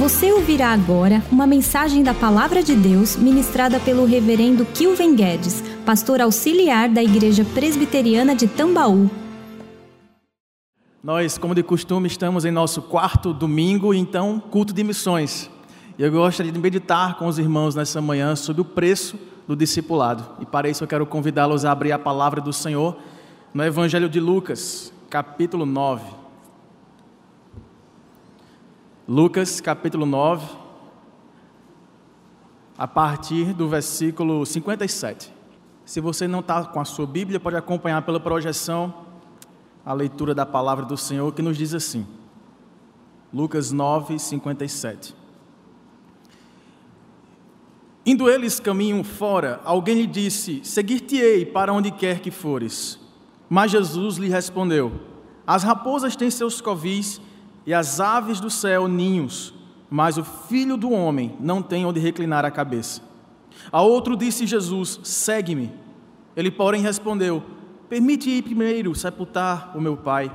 Você ouvirá agora uma mensagem da Palavra de Deus ministrada pelo Reverendo Kilven Guedes, pastor auxiliar da Igreja Presbiteriana de Tambaú. Nós, como de costume, estamos em nosso quarto domingo, então, culto de missões. Eu gostaria de meditar com os irmãos nessa manhã sobre o preço do discipulado. E para isso eu quero convidá-los a abrir a palavra do Senhor no Evangelho de Lucas, capítulo 9. Lucas capítulo 9, a partir do versículo 57. Se você não está com a sua Bíblia, pode acompanhar pela projeção a leitura da palavra do Senhor que nos diz assim. Lucas 9, 57. Indo eles caminho fora, alguém lhe disse: Seguir-te-ei para onde quer que fores. Mas Jesus lhe respondeu: As raposas têm seus covis e as aves do céu ninhos, mas o filho do homem não tem onde reclinar a cabeça. A outro disse Jesus: Segue-me. Ele, porém, respondeu: Permite ir primeiro sepultar o meu pai.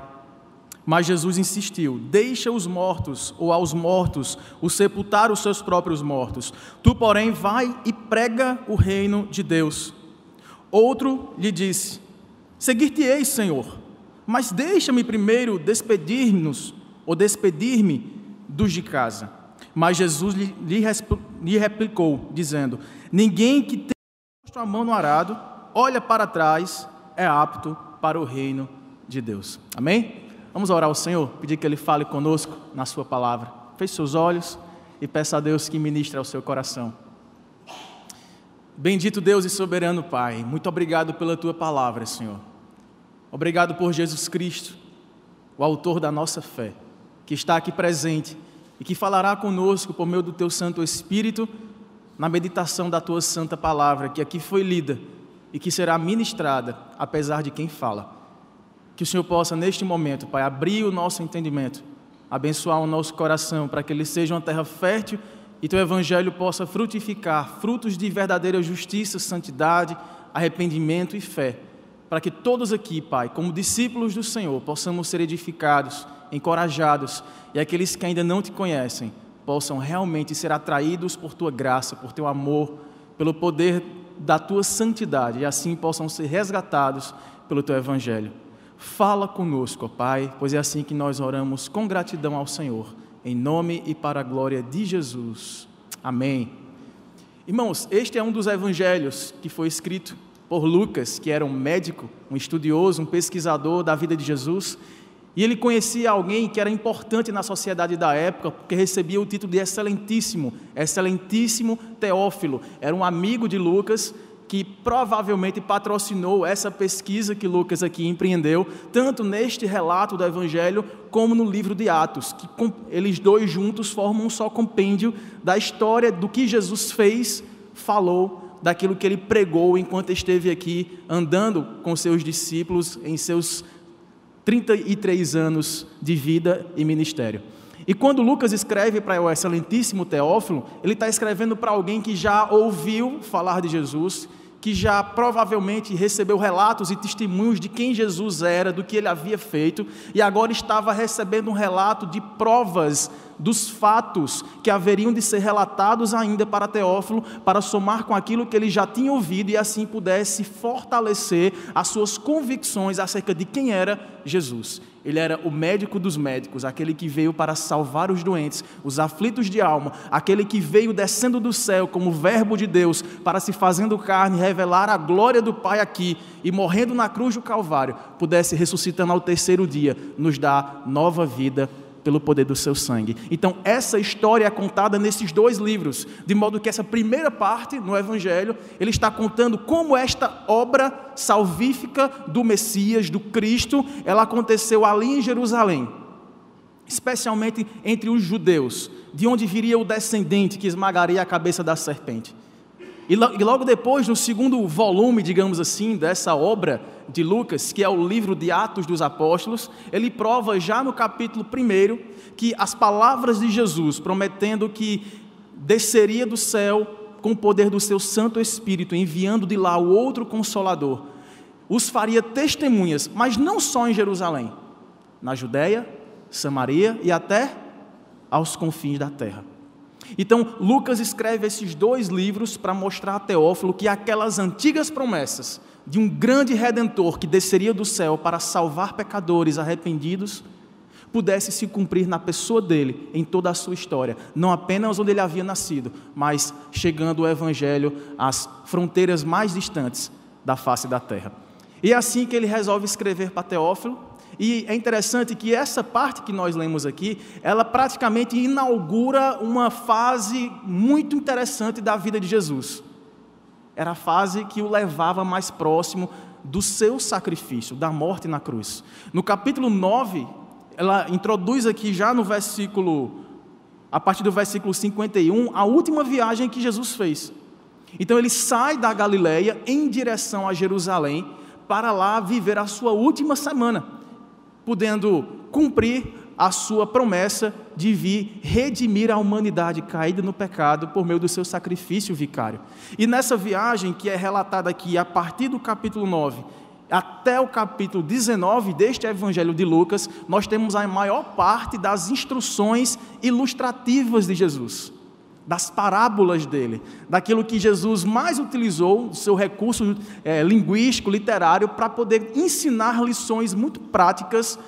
Mas Jesus insistiu: Deixa os mortos, ou aos mortos, o sepultar os seus próprios mortos. Tu, porém, vai e prega o reino de Deus. Outro lhe disse: Seguir-te-ei, Senhor, mas deixa-me primeiro despedir-nos ou despedir-me dos de casa. Mas Jesus lhe, lhe, replicou, dizendo: Ninguém que tem a mão no arado, olha para trás, é apto para o reino de Deus. Amém? Vamos orar ao Senhor, pedir que Ele fale conosco na Sua palavra. Feche seus olhos e peça a Deus que ministre ao seu coração. Bendito Deus e soberano Pai, muito obrigado pela Tua palavra, Senhor. Obrigado por Jesus Cristo, o autor da nossa fé que está aqui presente e que falará conosco por meio do teu Santo Espírito na meditação da tua santa palavra, que aqui foi lida e que será ministrada, apesar de quem fala. Que o Senhor possa, neste momento, Pai, abrir o nosso entendimento, abençoar o nosso coração, para que ele seja uma terra fértil e teu evangelho possa frutificar frutos de verdadeira justiça, santidade, arrependimento e fé, para que todos aqui, Pai, como discípulos do Senhor, possamos ser edificados encorajados e aqueles que ainda não te conhecem possam realmente ser atraídos por tua graça, por teu amor, pelo poder da tua santidade e assim possam ser resgatados pelo teu evangelho. Fala conosco, Pai, pois é assim que nós oramos com gratidão ao Senhor, em nome e para a glória de Jesus. Amém. Irmãos, este é um dos evangelhos que foi escrito por Lucas, que era um médico, um estudioso, um pesquisador da vida de Jesus, e ele conhecia alguém que era importante na sociedade da época, porque recebia o título de Excelentíssimo, Excelentíssimo Teófilo. Era um amigo de Lucas que provavelmente patrocinou essa pesquisa que Lucas aqui empreendeu, tanto neste relato do Evangelho como no livro de Atos, que eles dois juntos formam um só compêndio da história do que Jesus fez, falou, daquilo que ele pregou enquanto esteve aqui andando com seus discípulos em seus 33 anos de vida e ministério. E quando Lucas escreve para o excelentíssimo Teófilo, ele está escrevendo para alguém que já ouviu falar de Jesus, que já provavelmente recebeu relatos e testemunhos de quem Jesus era, do que ele havia feito, e agora estava recebendo um relato de provas dos fatos que haveriam de ser relatados ainda para Teófilo, para somar com aquilo que ele já tinha ouvido e assim pudesse fortalecer as suas convicções acerca de quem era Jesus. Ele era o médico dos médicos, aquele que veio para salvar os doentes, os aflitos de alma, aquele que veio descendo do céu como Verbo de Deus para se fazendo carne, revelar a glória do Pai aqui e morrendo na cruz do Calvário, pudesse ressuscitando ao terceiro dia, nos dar nova vida pelo poder do seu sangue. Então, essa história é contada nesses dois livros, de modo que essa primeira parte, no Evangelho, ele está contando como esta obra salvífica do Messias, do Cristo, ela aconteceu ali em Jerusalém, especialmente entre os judeus, de onde viria o descendente que esmagaria a cabeça da serpente. E logo depois, no segundo volume, digamos assim, dessa obra de Lucas, que é o livro de Atos dos Apóstolos, ele prova já no capítulo 1 que as palavras de Jesus, prometendo que desceria do céu com o poder do seu Santo Espírito, enviando de lá o outro consolador, os faria testemunhas, mas não só em Jerusalém, na Judéia, Samaria e até aos confins da terra. Então, Lucas escreve esses dois livros para mostrar a Teófilo que aquelas antigas promessas de um grande redentor que desceria do céu para salvar pecadores arrependidos pudesse se cumprir na pessoa dele, em toda a sua história, não apenas onde ele havia nascido, mas chegando o evangelho às fronteiras mais distantes da face da terra. E é assim que ele resolve escrever para Teófilo, e é interessante que essa parte que nós lemos aqui, ela praticamente inaugura uma fase muito interessante da vida de Jesus. Era a fase que o levava mais próximo do seu sacrifício, da morte na cruz. No capítulo 9, ela introduz aqui já no versículo, a partir do versículo 51, a última viagem que Jesus fez. Então ele sai da Galileia em direção a Jerusalém para lá viver a sua última semana, podendo cumprir a sua promessa de vir redimir a humanidade caída no pecado por meio do seu sacrifício vicário. E nessa viagem, que é relatada aqui a partir do capítulo 9, até o capítulo 19 deste Evangelho de Lucas, nós temos a maior parte das instruções ilustrativas de Jesus, das parábolas dele, daquilo que Jesus mais utilizou, do seu recurso é, linguístico, literário, para poder ensinar lições muito práticas,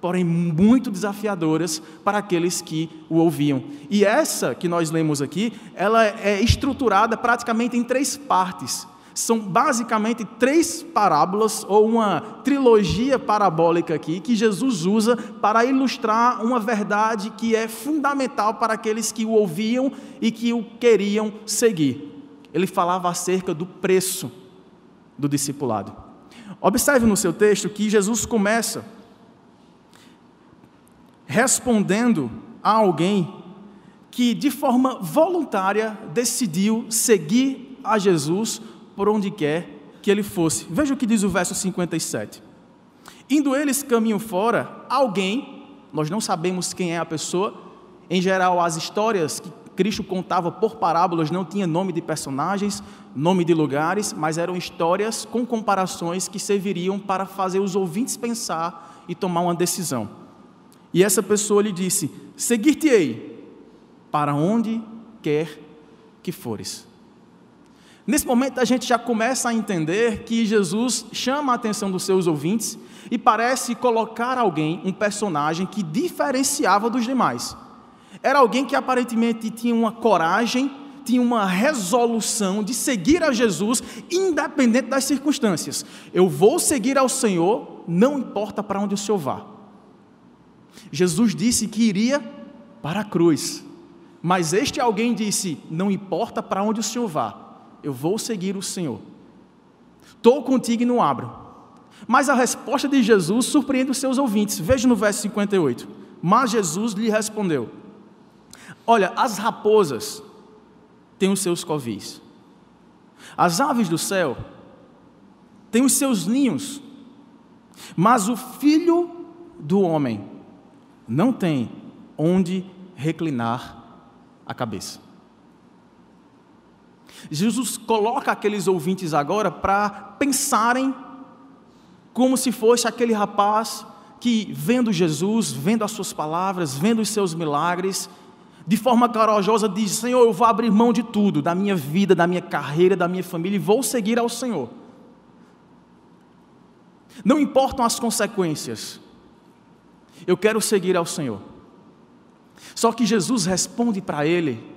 porém muito desafiadoras para aqueles que o ouviam. E essa que nós lemos aqui, ela é estruturada praticamente em três partes são basicamente três parábolas ou uma trilogia parabólica aqui que Jesus usa para ilustrar uma verdade que é fundamental para aqueles que o ouviam e que o queriam seguir. Ele falava acerca do preço do discipulado. Observe no seu texto que Jesus começa respondendo a alguém que de forma voluntária decidiu seguir a Jesus por onde quer que ele fosse. Veja o que diz o verso 57. Indo eles caminho fora, alguém, nós não sabemos quem é a pessoa, em geral as histórias que Cristo contava por parábolas não tinha nome de personagens, nome de lugares, mas eram histórias com comparações que serviriam para fazer os ouvintes pensar e tomar uma decisão. E essa pessoa lhe disse: Seguir-te-ei para onde quer que fores. Nesse momento a gente já começa a entender que Jesus chama a atenção dos seus ouvintes e parece colocar alguém, um personagem que diferenciava dos demais. Era alguém que aparentemente tinha uma coragem, tinha uma resolução de seguir a Jesus, independente das circunstâncias. Eu vou seguir ao Senhor, não importa para onde o Senhor vá. Jesus disse que iria para a cruz, mas este alguém disse: Não importa para onde o Senhor vá, eu vou seguir o Senhor. Estou contigo e não abro. Mas a resposta de Jesus surpreende os seus ouvintes. Veja no verso 58. Mas Jesus lhe respondeu: Olha, as raposas têm os seus covis, as aves do céu têm os seus ninhos, mas o filho do homem não tem onde reclinar a cabeça. Jesus coloca aqueles ouvintes agora para pensarem como se fosse aquele rapaz que, vendo Jesus, vendo as suas palavras, vendo os seus milagres, de forma corajosa diz: Senhor, eu vou abrir mão de tudo, da minha vida, da minha carreira, da minha família, e vou seguir ao Senhor. Não importam as consequências, eu quero seguir ao Senhor. Só que Jesus responde para ele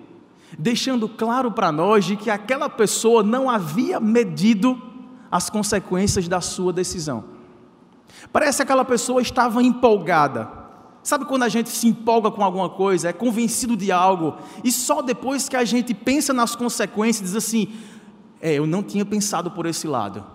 deixando claro para nós de que aquela pessoa não havia medido as consequências da sua decisão. Parece que aquela pessoa estava empolgada. Sabe quando a gente se empolga com alguma coisa, é convencido de algo, e só depois que a gente pensa nas consequências, diz assim: é, eu não tinha pensado por esse lado.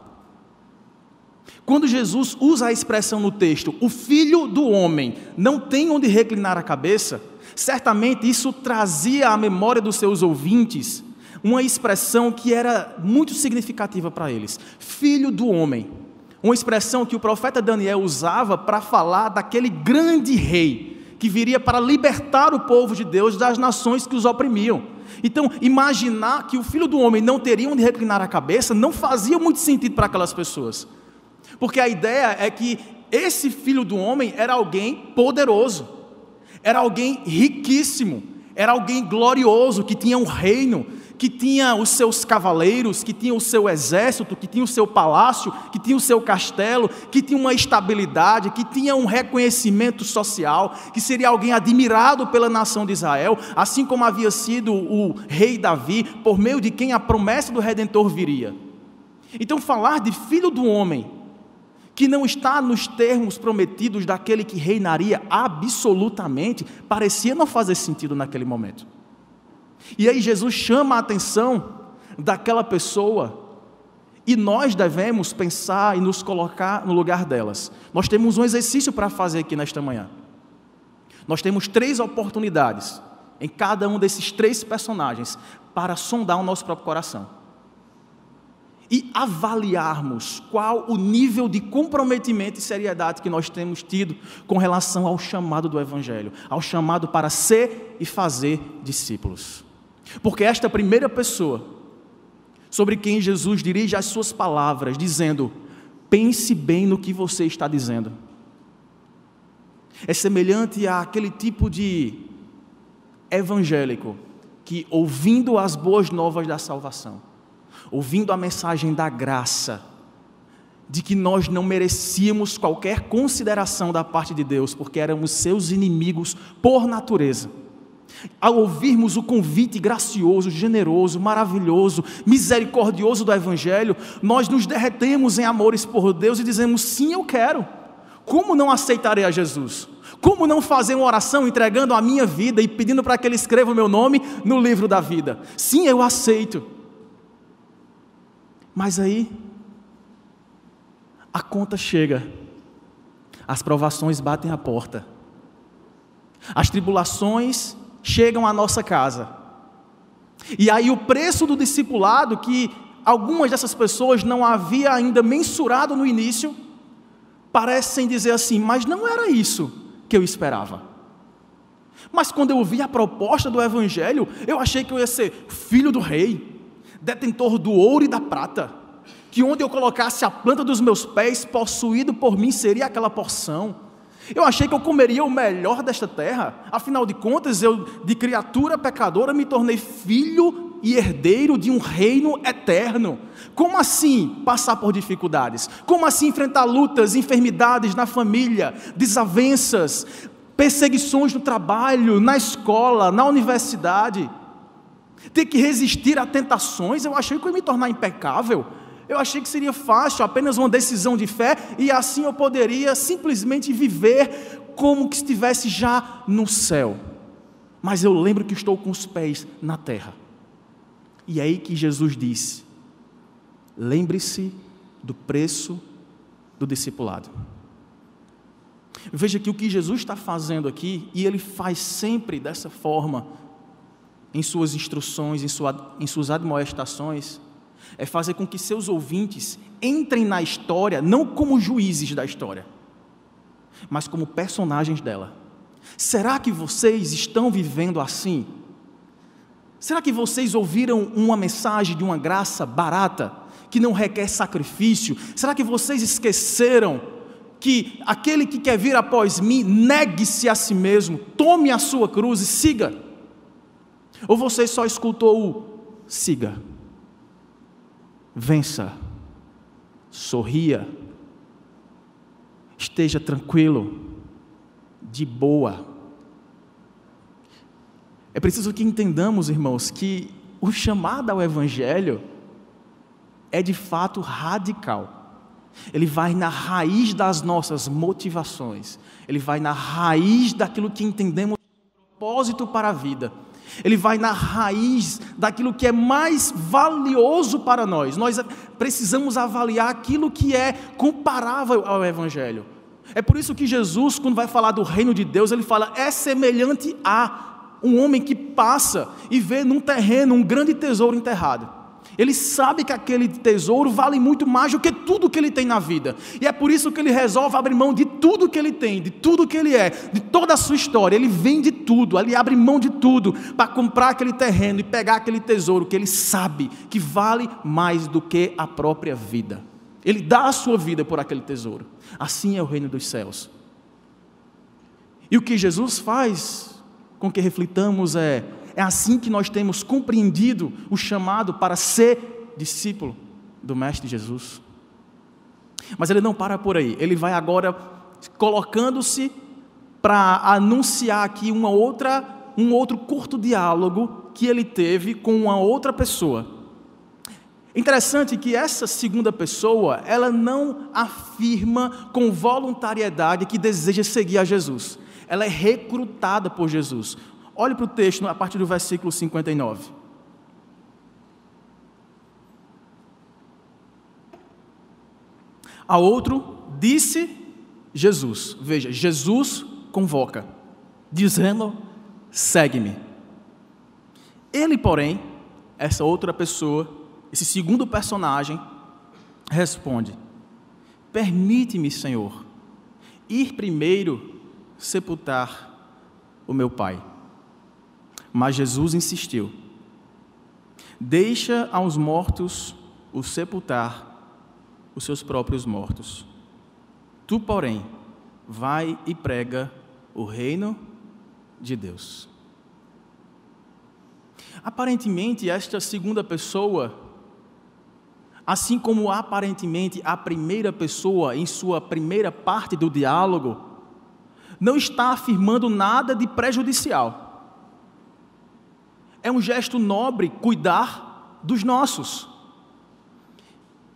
Quando Jesus usa a expressão no texto, o filho do homem não tem onde reclinar a cabeça, Certamente isso trazia à memória dos seus ouvintes uma expressão que era muito significativa para eles: filho do homem. Uma expressão que o profeta Daniel usava para falar daquele grande rei que viria para libertar o povo de Deus das nações que os oprimiam. Então, imaginar que o filho do homem não teria onde reclinar a cabeça não fazia muito sentido para aquelas pessoas. Porque a ideia é que esse filho do homem era alguém poderoso era alguém riquíssimo, era alguém glorioso, que tinha um reino, que tinha os seus cavaleiros, que tinha o seu exército, que tinha o seu palácio, que tinha o seu castelo, que tinha uma estabilidade, que tinha um reconhecimento social, que seria alguém admirado pela nação de Israel, assim como havia sido o rei Davi, por meio de quem a promessa do redentor viria. Então, falar de filho do homem, que não está nos termos prometidos daquele que reinaria absolutamente, parecia não fazer sentido naquele momento. E aí Jesus chama a atenção daquela pessoa e nós devemos pensar e nos colocar no lugar delas. Nós temos um exercício para fazer aqui nesta manhã. Nós temos três oportunidades em cada um desses três personagens para sondar o nosso próprio coração e avaliarmos qual o nível de comprometimento e seriedade que nós temos tido com relação ao chamado do Evangelho, ao chamado para ser e fazer discípulos. Porque esta primeira pessoa, sobre quem Jesus dirige as suas palavras, dizendo: pense bem no que você está dizendo, é semelhante àquele tipo de evangélico que, ouvindo as boas novas da salvação, ouvindo a mensagem da graça, de que nós não merecíamos qualquer consideração da parte de Deus, porque éramos seus inimigos por natureza. Ao ouvirmos o convite gracioso, generoso, maravilhoso, misericordioso do Evangelho, nós nos derretemos em amores por Deus e dizemos: sim, eu quero. Como não aceitarei a Jesus? Como não fazer uma oração entregando a minha vida e pedindo para que Ele escreva o meu nome no livro da vida? Sim, eu aceito. Mas aí, a conta chega, as provações batem a porta, as tribulações chegam à nossa casa. E aí, o preço do discipulado, que algumas dessas pessoas não havia ainda mensurado no início, parecem dizer assim: mas não era isso que eu esperava. Mas quando eu ouvi a proposta do Evangelho, eu achei que eu ia ser filho do rei, detentor do ouro e da prata, que onde eu colocasse a planta dos meus pés, possuído por mim seria aquela porção. Eu achei que eu comeria o melhor desta terra, afinal de contas, eu, de criatura pecadora, me tornei filho e herdeiro de um reino eterno. Como assim passar por dificuldades? Como assim enfrentar lutas, enfermidades na família, desavenças, perseguições no trabalho, na escola, na universidade? Ter que resistir a tentações, eu achei que eu ia me tornar impecável. Eu achei que seria fácil, apenas uma decisão de fé, e assim eu poderia simplesmente viver como que estivesse já no céu. Mas eu lembro que estou com os pés na terra. E é aí que Jesus disse: lembre-se do preço do discipulado. Veja que o que Jesus está fazendo aqui, e ele faz sempre dessa forma, em suas instruções, em, sua, em suas admoestações, é fazer com que seus ouvintes entrem na história não como juízes da história, mas como personagens dela. Será que vocês estão vivendo assim? Será que vocês ouviram uma mensagem de uma graça barata, que não requer sacrifício? Será que vocês esqueceram que aquele que quer vir após mim, negue-se a si mesmo, tome a sua cruz e siga? Ou você só escutou o siga, vença, sorria, esteja tranquilo, de boa. É preciso que entendamos, irmãos, que o chamado ao Evangelho é de fato radical. Ele vai na raiz das nossas motivações, ele vai na raiz daquilo que entendemos propósito para a vida ele vai na raiz daquilo que é mais valioso para nós. Nós precisamos avaliar aquilo que é comparável ao Evangelho. É por isso que Jesus, quando vai falar do reino de Deus, ele fala: é semelhante a um homem que passa e vê num terreno um grande tesouro enterrado. Ele sabe que aquele tesouro vale muito mais do que tudo que ele tem na vida. E é por isso que ele resolve abrir mão de tudo que ele tem, de tudo que ele é, de toda a sua história. Ele vende tudo, ele abre mão de tudo para comprar aquele terreno e pegar aquele tesouro que ele sabe que vale mais do que a própria vida. Ele dá a sua vida por aquele tesouro. Assim é o reino dos céus. E o que Jesus faz com que reflitamos é: é assim que nós temos compreendido o chamado para ser discípulo do Mestre Jesus. Mas ele não para por aí, ele vai agora colocando-se para anunciar aqui uma outra, um outro curto diálogo que ele teve com uma outra pessoa. Interessante que essa segunda pessoa, ela não afirma com voluntariedade que deseja seguir a Jesus. Ela é recrutada por Jesus. Olhe para o texto a partir do versículo 59. A outro disse Jesus. Veja, Jesus convoca, dizendo: segue-me. Ele, porém, essa outra pessoa, esse segundo personagem, responde: Permite-me, Senhor, ir primeiro sepultar o meu pai. Mas Jesus insistiu: Deixa aos mortos o sepultar os seus próprios mortos. Tu, porém, vai e prega o reino de Deus. Aparentemente, esta segunda pessoa, assim como aparentemente a primeira pessoa em sua primeira parte do diálogo, não está afirmando nada de prejudicial. É um gesto nobre cuidar dos nossos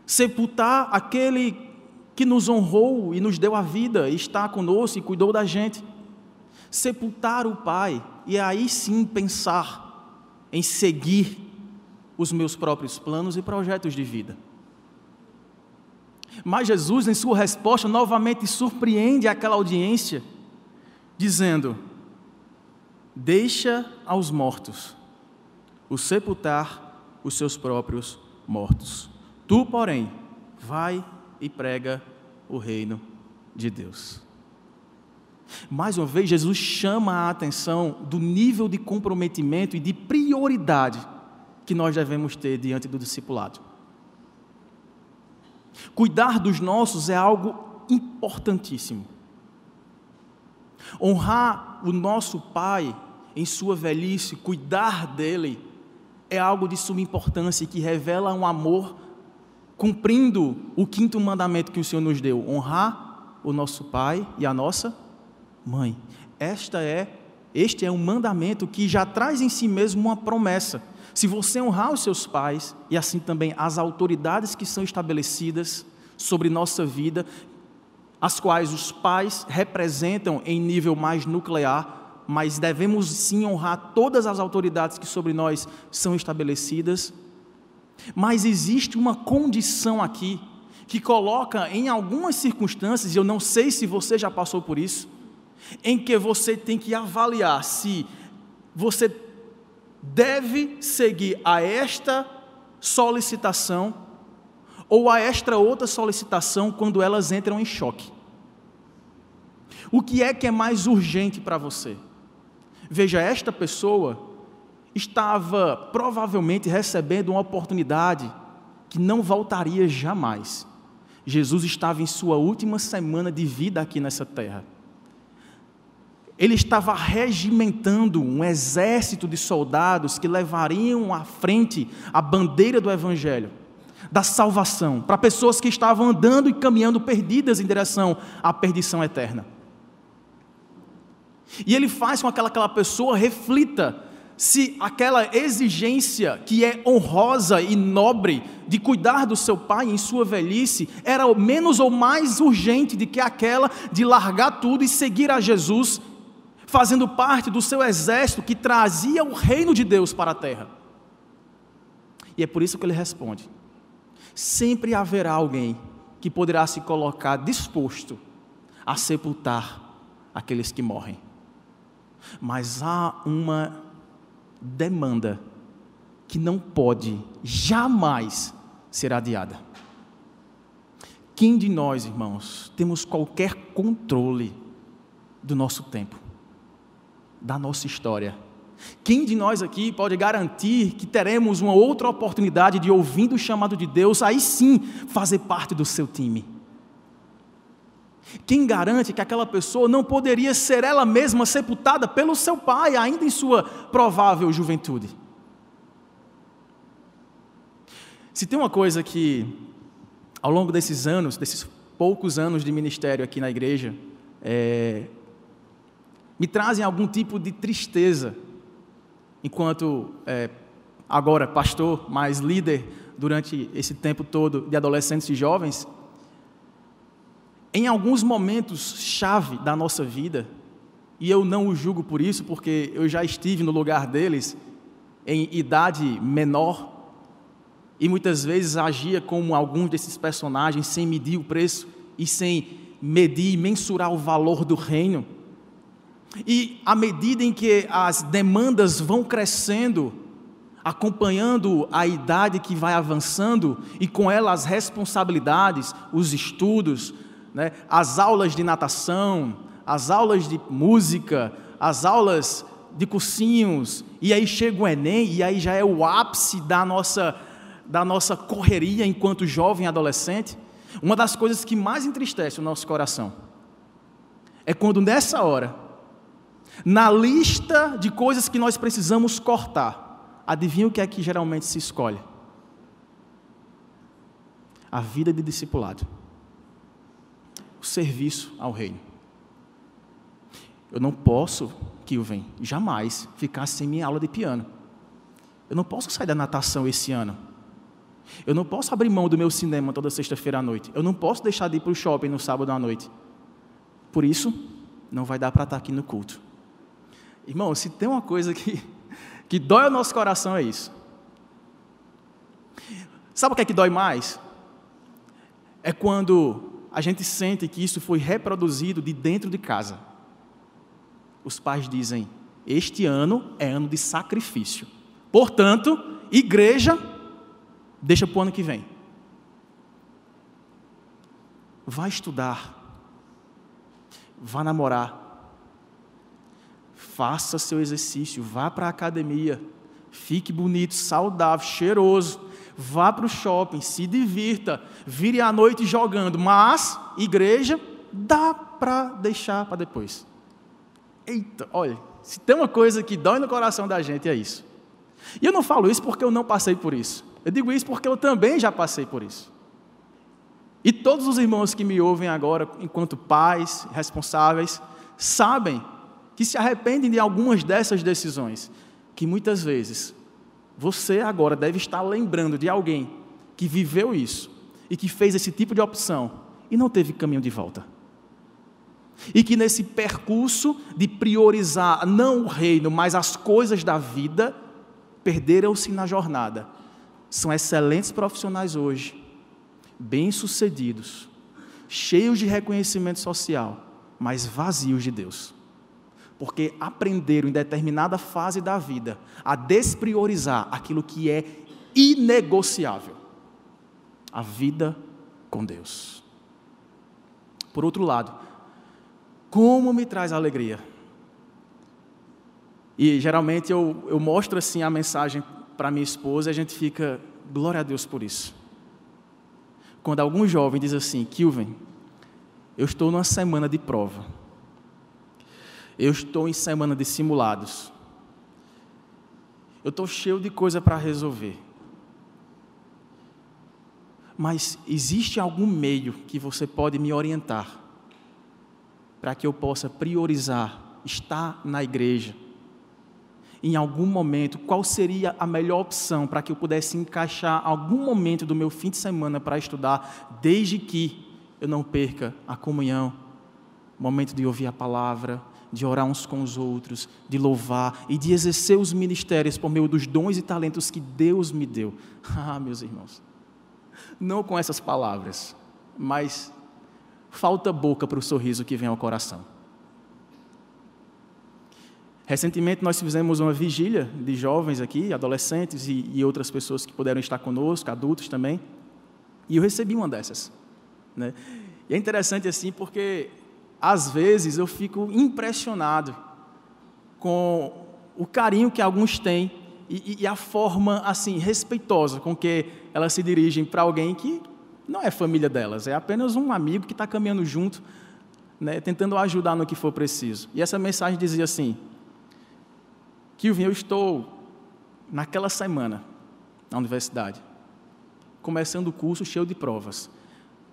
sepultar aquele que nos honrou e nos deu a vida, está conosco e cuidou da gente. Sepultar o Pai e aí sim pensar em seguir os meus próprios planos e projetos de vida. Mas Jesus, em sua resposta, novamente surpreende aquela audiência, dizendo: Deixa aos mortos o sepultar os seus próprios mortos. Tu, porém, vai e prega o reino de Deus. Mais uma vez, Jesus chama a atenção do nível de comprometimento e de prioridade que nós devemos ter diante do discipulado. Cuidar dos nossos é algo importantíssimo. Honrar o nosso Pai em sua velhice, cuidar dele, é algo de suma importância que revela um amor cumprindo o quinto mandamento que o Senhor nos deu: honrar o nosso pai e a nossa mãe. Esta é, este é um mandamento que já traz em si mesmo uma promessa. Se você honrar os seus pais e assim também as autoridades que são estabelecidas sobre nossa vida, as quais os pais representam em nível mais nuclear, mas devemos sim honrar todas as autoridades que sobre nós são estabelecidas mas existe uma condição aqui que coloca em algumas circunstâncias, e eu não sei se você já passou por isso, em que você tem que avaliar se você deve seguir a esta solicitação ou a esta outra solicitação quando elas entram em choque. O que é que é mais urgente para você? Veja, esta pessoa estava provavelmente recebendo uma oportunidade que não voltaria jamais. Jesus estava em sua última semana de vida aqui nessa terra. Ele estava regimentando um exército de soldados que levariam à frente a bandeira do Evangelho, da salvação, para pessoas que estavam andando e caminhando perdidas em direção à perdição eterna. E ele faz com que aquela, pessoa reflita se aquela exigência que é honrosa e nobre de cuidar do seu pai em sua velhice era menos ou mais urgente do que aquela de largar tudo e seguir a Jesus, fazendo parte do seu exército que trazia o reino de Deus para a terra. E é por isso que ele responde: sempre haverá alguém que poderá se colocar disposto a sepultar aqueles que morrem. Mas há uma demanda que não pode jamais ser adiada. Quem de nós, irmãos, temos qualquer controle do nosso tempo, da nossa história? Quem de nós aqui pode garantir que teremos uma outra oportunidade de, ouvindo o chamado de Deus, aí sim fazer parte do seu time? Quem garante que aquela pessoa não poderia ser ela mesma sepultada pelo seu pai, ainda em sua provável juventude? Se tem uma coisa que, ao longo desses anos, desses poucos anos de ministério aqui na igreja, é, me trazem algum tipo de tristeza, enquanto é, agora pastor, mas líder durante esse tempo todo de adolescentes e jovens, em alguns momentos chave da nossa vida, e eu não o julgo por isso, porque eu já estive no lugar deles em idade menor, e muitas vezes agia como alguns desses personagens sem medir o preço e sem medir e mensurar o valor do reino. E à medida em que as demandas vão crescendo, acompanhando a idade que vai avançando e com ela as responsabilidades, os estudos, né, as aulas de natação, as aulas de música, as aulas de cursinhos, e aí chega o Enem, e aí já é o ápice da nossa, da nossa correria enquanto jovem adolescente. Uma das coisas que mais entristece o nosso coração é quando nessa hora, na lista de coisas que nós precisamos cortar, adivinha o que é que geralmente se escolhe? A vida de discipulado, o serviço ao reino. Eu não posso, Kilvin, jamais ficar sem minha aula de piano. Eu não posso sair da natação esse ano. Eu não posso abrir mão do meu cinema toda sexta-feira à noite. Eu não posso deixar de ir para o shopping no sábado à noite. Por isso, não vai dar para estar aqui no culto. Irmão, se tem uma coisa que, que dói o nosso coração é isso. Sabe o que é que dói mais? É quando a gente sente que isso foi reproduzido de dentro de casa. Os pais dizem: Este ano é ano de sacrifício. Portanto, igreja Deixa para o ano que vem. Vá estudar. Vá namorar. Faça seu exercício. Vá para a academia. Fique bonito, saudável, cheiroso. Vá para o shopping, se divirta. Vire à noite jogando. Mas, igreja, dá para deixar para depois. Eita, olha, se tem uma coisa que dói no coração da gente é isso. E eu não falo isso porque eu não passei por isso. Eu digo isso porque eu também já passei por isso. E todos os irmãos que me ouvem agora, enquanto pais responsáveis, sabem que se arrependem de algumas dessas decisões, que muitas vezes você agora deve estar lembrando de alguém que viveu isso e que fez esse tipo de opção e não teve caminho de volta. E que nesse percurso de priorizar não o reino, mas as coisas da vida, perderam-se na jornada são excelentes profissionais hoje, bem-sucedidos, cheios de reconhecimento social, mas vazios de Deus. Porque aprenderam em determinada fase da vida a despriorizar aquilo que é inegociável a vida com Deus. Por outro lado, como me traz alegria? E geralmente eu, eu mostro assim a mensagem para minha esposa e a gente fica, glória a Deus por isso. Quando algum jovem diz assim, Kilvin, eu estou numa semana de prova, eu estou em semana de simulados, eu estou cheio de coisa para resolver. Mas existe algum meio que você pode me orientar para que eu possa priorizar estar na igreja? em algum momento, qual seria a melhor opção para que eu pudesse encaixar algum momento do meu fim de semana para estudar, desde que eu não perca a comunhão, momento de ouvir a palavra, de orar uns com os outros, de louvar e de exercer os ministérios por meio dos dons e talentos que Deus me deu. Ah, meus irmãos, não com essas palavras, mas falta boca para o sorriso que vem ao coração. Recentemente nós fizemos uma vigília de jovens aqui, adolescentes e, e, outras pessoas que puderam estar conosco, adultos também, e eu recebi uma dessas. Né? E é interessante assim porque às vezes eu fico impressionado com o carinho que alguns têm e, e a forma assim respeitosa com que elas se dirigem para alguém que não é família delas, é apenas um amigo que está caminhando junto né, tentando ajudar no que for preciso. E essa mensagem dizia assim: Kilvin, eu estou naquela semana na universidade, começando o curso cheio de provas.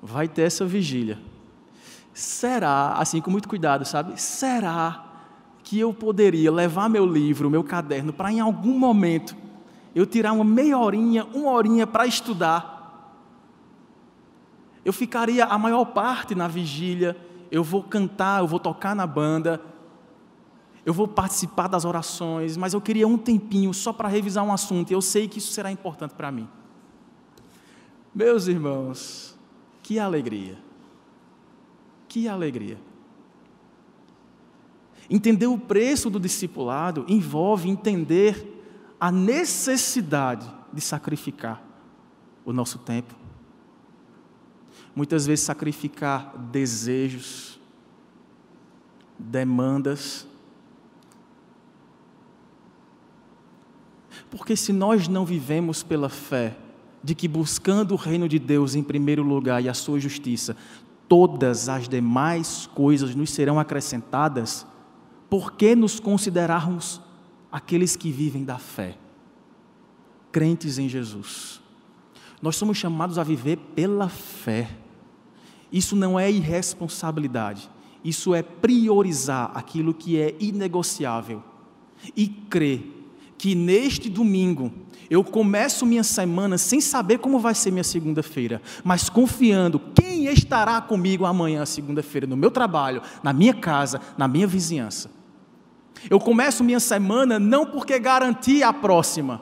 Vai ter essa vigília. Será, assim, com muito cuidado, sabe? Será que eu poderia levar meu livro, meu caderno, para em algum momento eu tirar uma meia horinha, uma horinha para estudar? Eu ficaria a maior parte na vigília, eu vou cantar, eu vou tocar na banda, eu vou participar das orações, mas eu queria um tempinho só para revisar um assunto, e eu sei que isso será importante para mim. Meus irmãos, que alegria, que alegria. Entender o preço do discipulado envolve entender a necessidade de sacrificar o nosso tempo. Muitas vezes sacrificar desejos, demandas, Porque se nós não vivemos pela fé, de que buscando o reino de Deus em primeiro lugar e a sua justiça, todas as demais coisas nos serão acrescentadas, por que nos considerarmos aqueles que vivem da fé, crentes em Jesus? Nós somos chamados a viver pela fé. Isso não é irresponsabilidade, isso é priorizar aquilo que é inegociável e crer que neste domingo eu começo minha semana sem saber como vai ser minha segunda-feira, mas confiando quem estará comigo amanhã, segunda-feira, no meu trabalho, na minha casa, na minha vizinhança. Eu começo minha semana não porque garanti a próxima,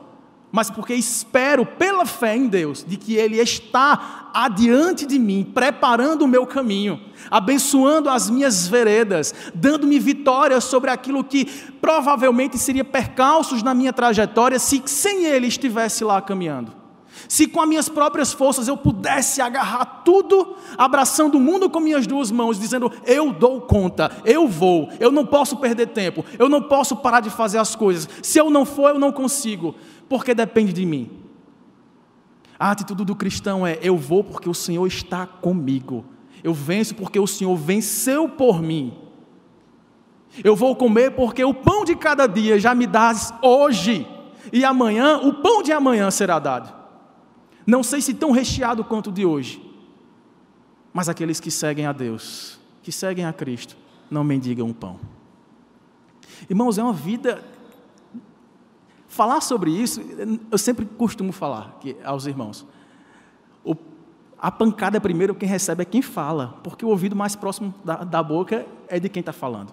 mas porque espero pela fé em Deus de que Ele está adiante de mim, preparando o meu caminho, abençoando as minhas veredas, dando-me vitória sobre aquilo que provavelmente seria percalços na minha trajetória se sem Ele estivesse lá caminhando. Se com as minhas próprias forças eu pudesse agarrar tudo, abraçando o mundo com minhas duas mãos, dizendo: Eu dou conta, eu vou, eu não posso perder tempo, eu não posso parar de fazer as coisas, se eu não for, eu não consigo porque depende de mim. A atitude do cristão é: eu vou porque o Senhor está comigo. Eu venço porque o Senhor venceu por mim. Eu vou comer porque o pão de cada dia já me dás hoje. E amanhã, o pão de amanhã será dado. Não sei se tão recheado quanto o de hoje. Mas aqueles que seguem a Deus, que seguem a Cristo, não mendigam o pão. Irmãos, é uma vida Falar sobre isso, eu sempre costumo falar aos irmãos. O, a pancada primeiro quem recebe é quem fala, porque o ouvido mais próximo da, da boca é de quem está falando.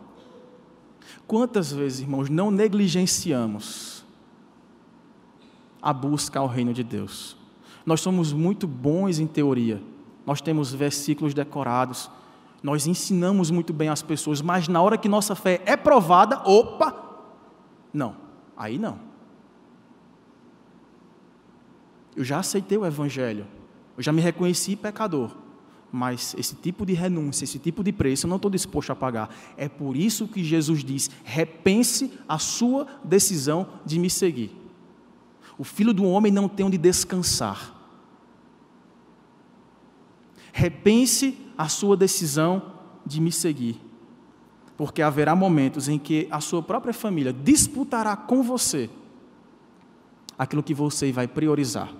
Quantas vezes, irmãos, não negligenciamos a busca ao reino de Deus? Nós somos muito bons em teoria, nós temos versículos decorados, nós ensinamos muito bem as pessoas, mas na hora que nossa fé é provada, opa, não, aí não. Eu já aceitei o Evangelho, eu já me reconheci pecador, mas esse tipo de renúncia, esse tipo de preço eu não estou disposto a pagar. É por isso que Jesus diz: repense a sua decisão de me seguir. O filho do homem não tem onde descansar. Repense a sua decisão de me seguir, porque haverá momentos em que a sua própria família disputará com você aquilo que você vai priorizar.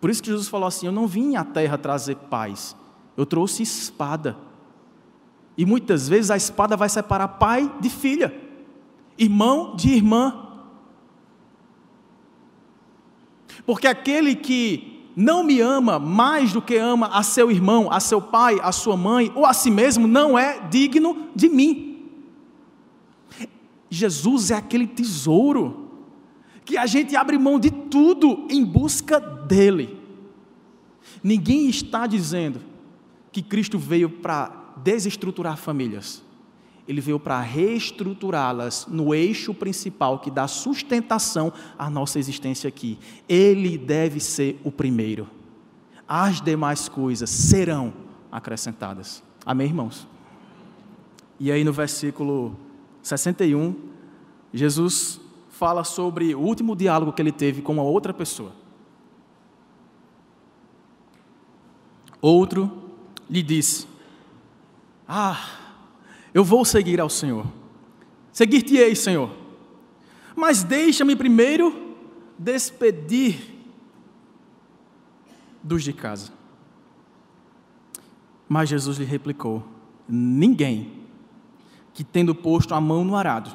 Por isso que Jesus falou assim: Eu não vim à terra trazer paz, eu trouxe espada. E muitas vezes a espada vai separar pai de filha, irmão de irmã. Porque aquele que não me ama mais do que ama a seu irmão, a seu pai, a sua mãe ou a si mesmo, não é digno de mim. Jesus é aquele tesouro que a gente abre mão de tudo em busca dele. Ninguém está dizendo que Cristo veio para desestruturar famílias. Ele veio para reestruturá-las no eixo principal que dá sustentação à nossa existência aqui. Ele deve ser o primeiro. As demais coisas serão acrescentadas. Amém, irmãos? E aí no versículo 61, Jesus fala sobre o último diálogo que ele teve com uma outra pessoa. Outro lhe disse: Ah, eu vou seguir ao Senhor. Seguir-te-ei, Senhor. Mas deixa-me primeiro despedir dos de casa. Mas Jesus lhe replicou: Ninguém que, tendo posto a mão no arado,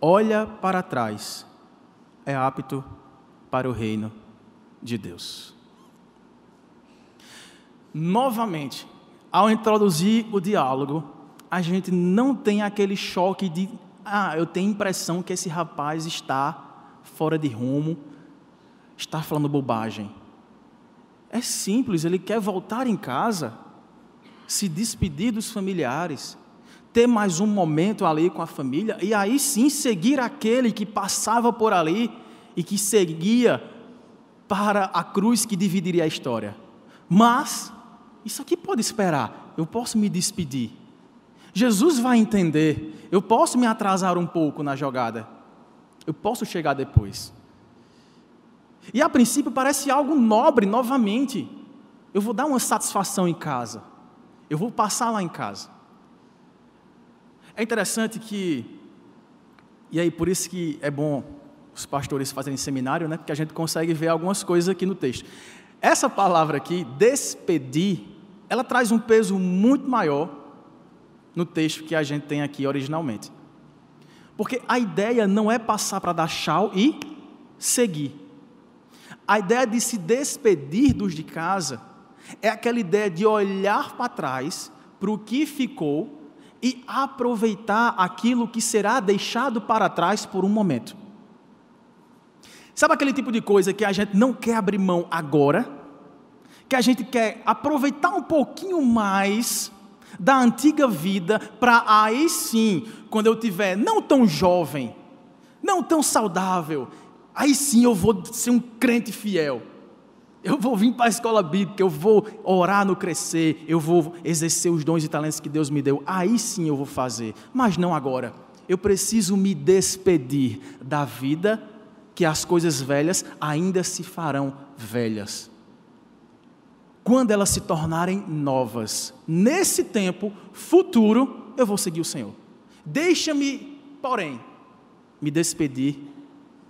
olha para trás, é apto para o reino de Deus. Novamente, ao introduzir o diálogo, a gente não tem aquele choque de, ah, eu tenho a impressão que esse rapaz está fora de rumo, está falando bobagem. É simples, ele quer voltar em casa, se despedir dos familiares, ter mais um momento ali com a família e aí sim seguir aquele que passava por ali e que seguia para a cruz que dividiria a história. Mas isso aqui pode esperar, eu posso me despedir. Jesus vai entender, eu posso me atrasar um pouco na jogada, eu posso chegar depois. E a princípio parece algo nobre novamente. Eu vou dar uma satisfação em casa. Eu vou passar lá em casa. É interessante que, e aí por isso que é bom os pastores fazerem seminário, né? Porque a gente consegue ver algumas coisas aqui no texto. Essa palavra aqui, despedir, ela traz um peso muito maior no texto que a gente tem aqui originalmente. Porque a ideia não é passar para dar tchau e seguir. A ideia de se despedir dos de casa é aquela ideia de olhar para trás para o que ficou e aproveitar aquilo que será deixado para trás por um momento. Sabe aquele tipo de coisa que a gente não quer abrir mão agora? Que a gente quer aproveitar um pouquinho mais da antiga vida para aí sim, quando eu tiver não tão jovem, não tão saudável, aí sim eu vou ser um crente fiel. Eu vou vir para a escola bíblica, eu vou orar no crescer, eu vou exercer os dons e talentos que Deus me deu. Aí sim eu vou fazer, mas não agora. Eu preciso me despedir da vida que as coisas velhas ainda se farão velhas. Quando elas se tornarem novas, nesse tempo futuro, eu vou seguir o Senhor. Deixa-me, porém, me despedir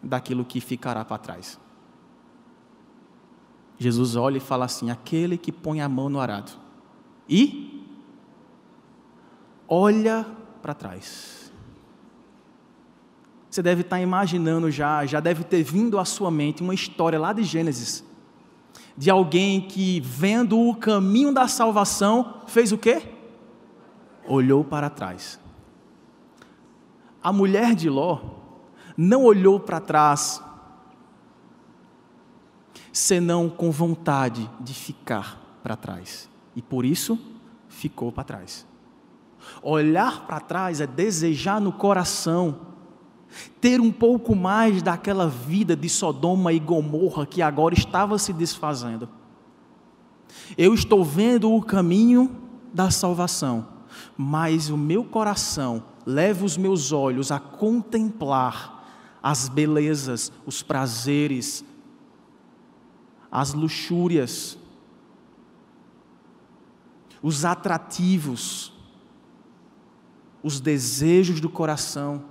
daquilo que ficará para trás. Jesus olha e fala assim: aquele que põe a mão no arado e olha para trás. Você deve estar imaginando já, já deve ter vindo à sua mente uma história lá de Gênesis, de alguém que, vendo o caminho da salvação, fez o quê? Olhou para trás. A mulher de Ló não olhou para trás, senão com vontade de ficar para trás. E por isso ficou para trás. Olhar para trás é desejar no coração ter um pouco mais daquela vida de Sodoma e Gomorra que agora estava se desfazendo. Eu estou vendo o caminho da salvação, mas o meu coração leva os meus olhos a contemplar as belezas, os prazeres, as luxúrias, os atrativos, os desejos do coração,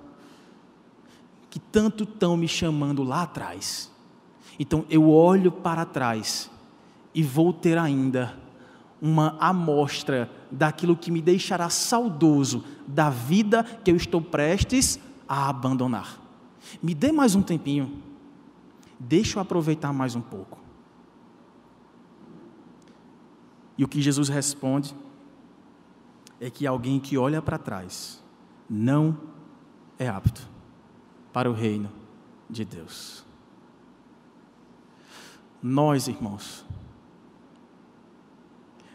que tanto estão me chamando lá atrás. Então eu olho para trás e vou ter ainda uma amostra daquilo que me deixará saudoso da vida que eu estou prestes a abandonar. Me dê mais um tempinho. Deixa eu aproveitar mais um pouco. E o que Jesus responde é que alguém que olha para trás não é apto para o reino de Deus. Nós, irmãos,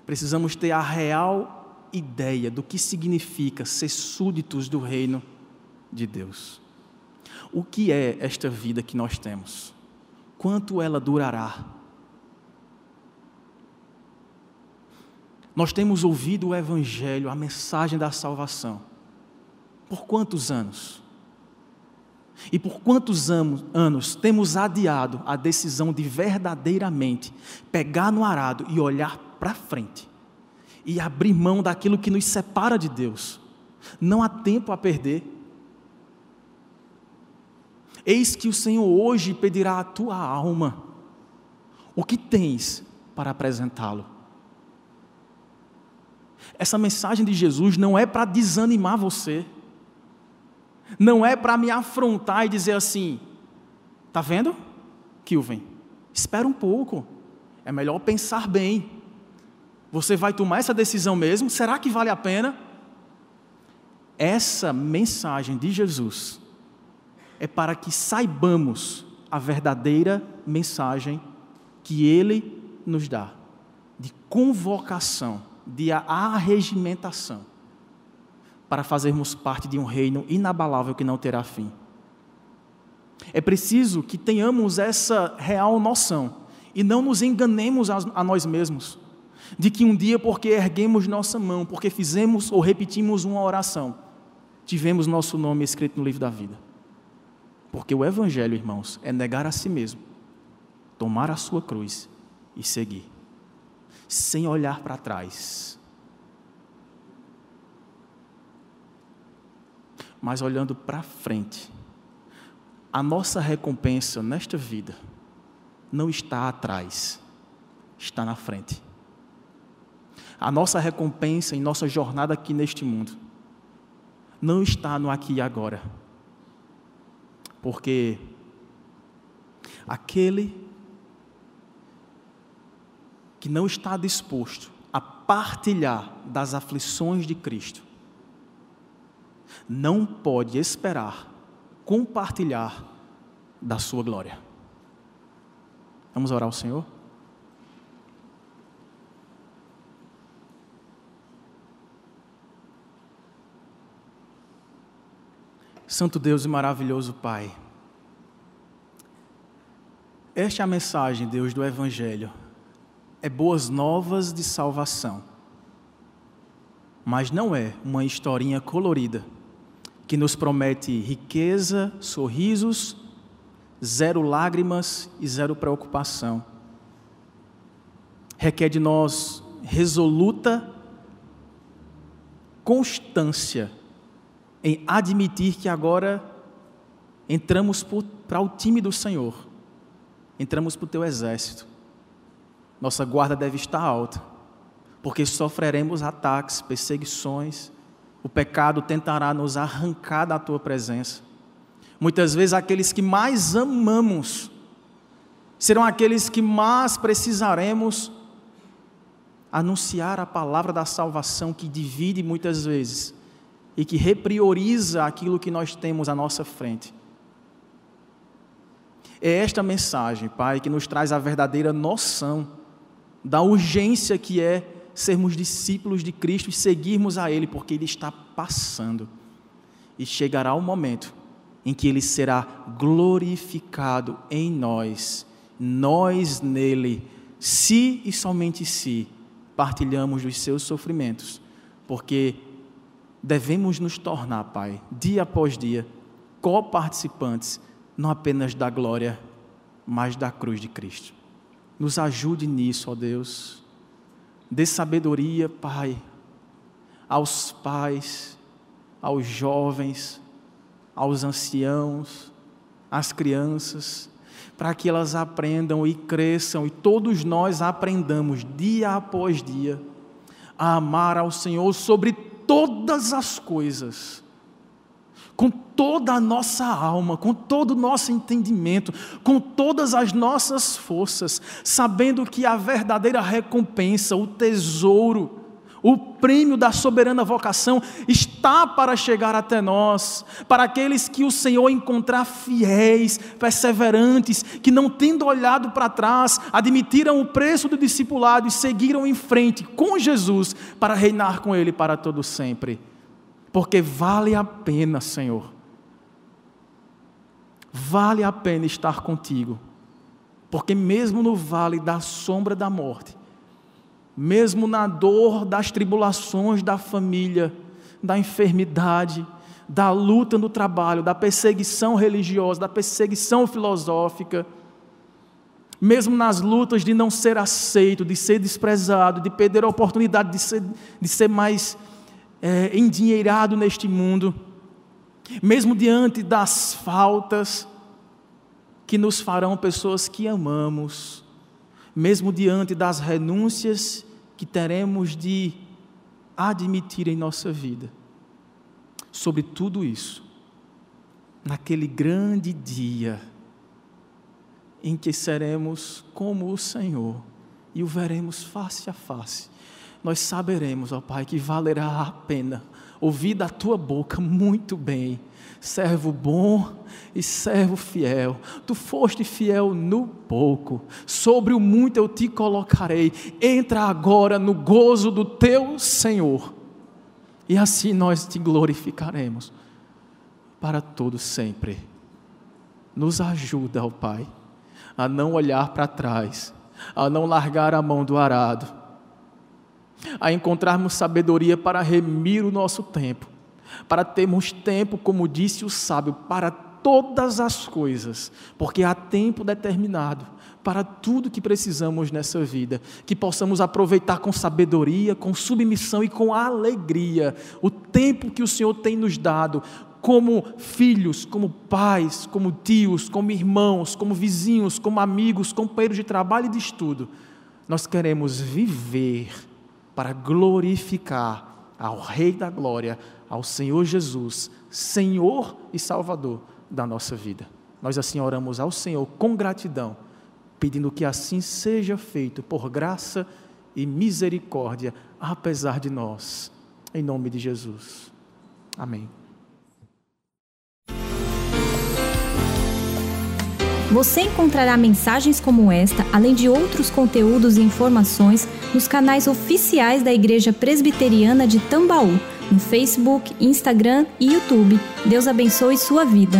precisamos ter a real ideia do que significa ser súditos do reino de Deus. O que é esta vida que nós temos? Quanto ela durará? Nós temos ouvido o Evangelho, a mensagem da salvação. Por quantos anos? E por quantos anos temos adiado a decisão de verdadeiramente pegar no arado e olhar para frente e abrir mão daquilo que nos separa de Deus. Não há tempo a perder. Eis que o Senhor hoje pedirá a tua alma. O que tens para apresentá-lo? Essa mensagem de Jesus não é para desanimar você, não é para me afrontar e dizer assim: tá vendo, Kilvin? Espera um pouco, é melhor pensar bem. Você vai tomar essa decisão mesmo? Será que vale a pena? Essa mensagem de Jesus é para que saibamos a verdadeira mensagem que Ele nos dá de convocação, de arregimentação, para fazermos parte de um reino inabalável que não terá fim. É preciso que tenhamos essa real noção e não nos enganemos a nós mesmos de que um dia, porque erguemos nossa mão, porque fizemos ou repetimos uma oração, tivemos nosso nome escrito no livro da vida. Porque o Evangelho, irmãos, é negar a si mesmo, tomar a sua cruz e seguir, sem olhar para trás, mas olhando para frente. A nossa recompensa nesta vida não está atrás, está na frente. A nossa recompensa em nossa jornada aqui neste mundo não está no aqui e agora. Porque aquele que não está disposto a partilhar das aflições de Cristo, não pode esperar compartilhar da sua glória. Vamos orar ao Senhor? Santo Deus e maravilhoso Pai, esta é a mensagem, Deus, do Evangelho. É boas novas de salvação. Mas não é uma historinha colorida que nos promete riqueza, sorrisos, zero lágrimas e zero preocupação. Requer de nós resoluta constância em admitir que agora entramos para o time do Senhor, entramos para o teu exército. Nossa guarda deve estar alta, porque sofreremos ataques, perseguições, o pecado tentará nos arrancar da tua presença. Muitas vezes aqueles que mais amamos serão aqueles que mais precisaremos anunciar a palavra da salvação que divide muitas vezes e que reprioriza aquilo que nós temos à nossa frente. É esta mensagem, Pai, que nos traz a verdadeira noção da urgência que é sermos discípulos de Cristo e seguirmos a Ele, porque Ele está passando. E chegará o momento em que Ele será glorificado em nós, nós nele, se e somente se partilhamos dos seus sofrimentos, porque devemos nos tornar, Pai, dia após dia, coparticipantes, não apenas da glória, mas da cruz de Cristo. Nos ajude nisso, ó Deus. Dê sabedoria, Pai, aos pais, aos jovens, aos anciãos, às crianças, para que elas aprendam e cresçam e todos nós aprendamos dia após dia a amar ao Senhor sobre todas as coisas, com toda a nossa alma, com todo o nosso entendimento, com todas as nossas forças, sabendo que a verdadeira recompensa, o tesouro, o prêmio da soberana vocação está para chegar até nós, para aqueles que o Senhor encontrar fiéis, perseverantes, que não tendo olhado para trás, admitiram o preço do discipulado e seguiram em frente com Jesus para reinar com Ele para todo sempre. Porque vale a pena, Senhor. Vale a pena estar contigo. Porque mesmo no vale da sombra da morte, mesmo na dor das tribulações da família, da enfermidade, da luta no trabalho, da perseguição religiosa, da perseguição filosófica, mesmo nas lutas de não ser aceito, de ser desprezado, de perder a oportunidade de ser, de ser mais é, endinheirado neste mundo, mesmo diante das faltas que nos farão pessoas que amamos, mesmo diante das renúncias que teremos de admitir em nossa vida. Sobre tudo isso, naquele grande dia em que seremos como o Senhor e o veremos face a face, nós saberemos, ó Pai, que valerá a pena ouvir da tua boca muito bem servo bom e servo fiel. Tu foste fiel no pouco, sobre o muito eu te colocarei. Entra agora no gozo do teu Senhor, e assim nós te glorificaremos para todo sempre. Nos ajuda, ó Pai, a não olhar para trás, a não largar a mão do arado, a encontrarmos sabedoria para remir o nosso tempo para termos tempo, como disse o sábio, para todas as coisas, porque há tempo determinado para tudo que precisamos nessa vida, que possamos aproveitar com sabedoria, com submissão e com alegria o tempo que o Senhor tem nos dado, como filhos, como pais, como tios, como irmãos, como vizinhos, como amigos, companheiros de trabalho e de estudo. Nós queremos viver para glorificar ao Rei da Glória, ao Senhor Jesus, Senhor e Salvador da nossa vida. Nós assim oramos ao Senhor com gratidão, pedindo que assim seja feito por graça e misericórdia, apesar de nós. Em nome de Jesus. Amém. Você encontrará mensagens como esta, além de outros conteúdos e informações, nos canais oficiais da Igreja Presbiteriana de Tambaú no Facebook, Instagram e YouTube. Deus abençoe sua vida.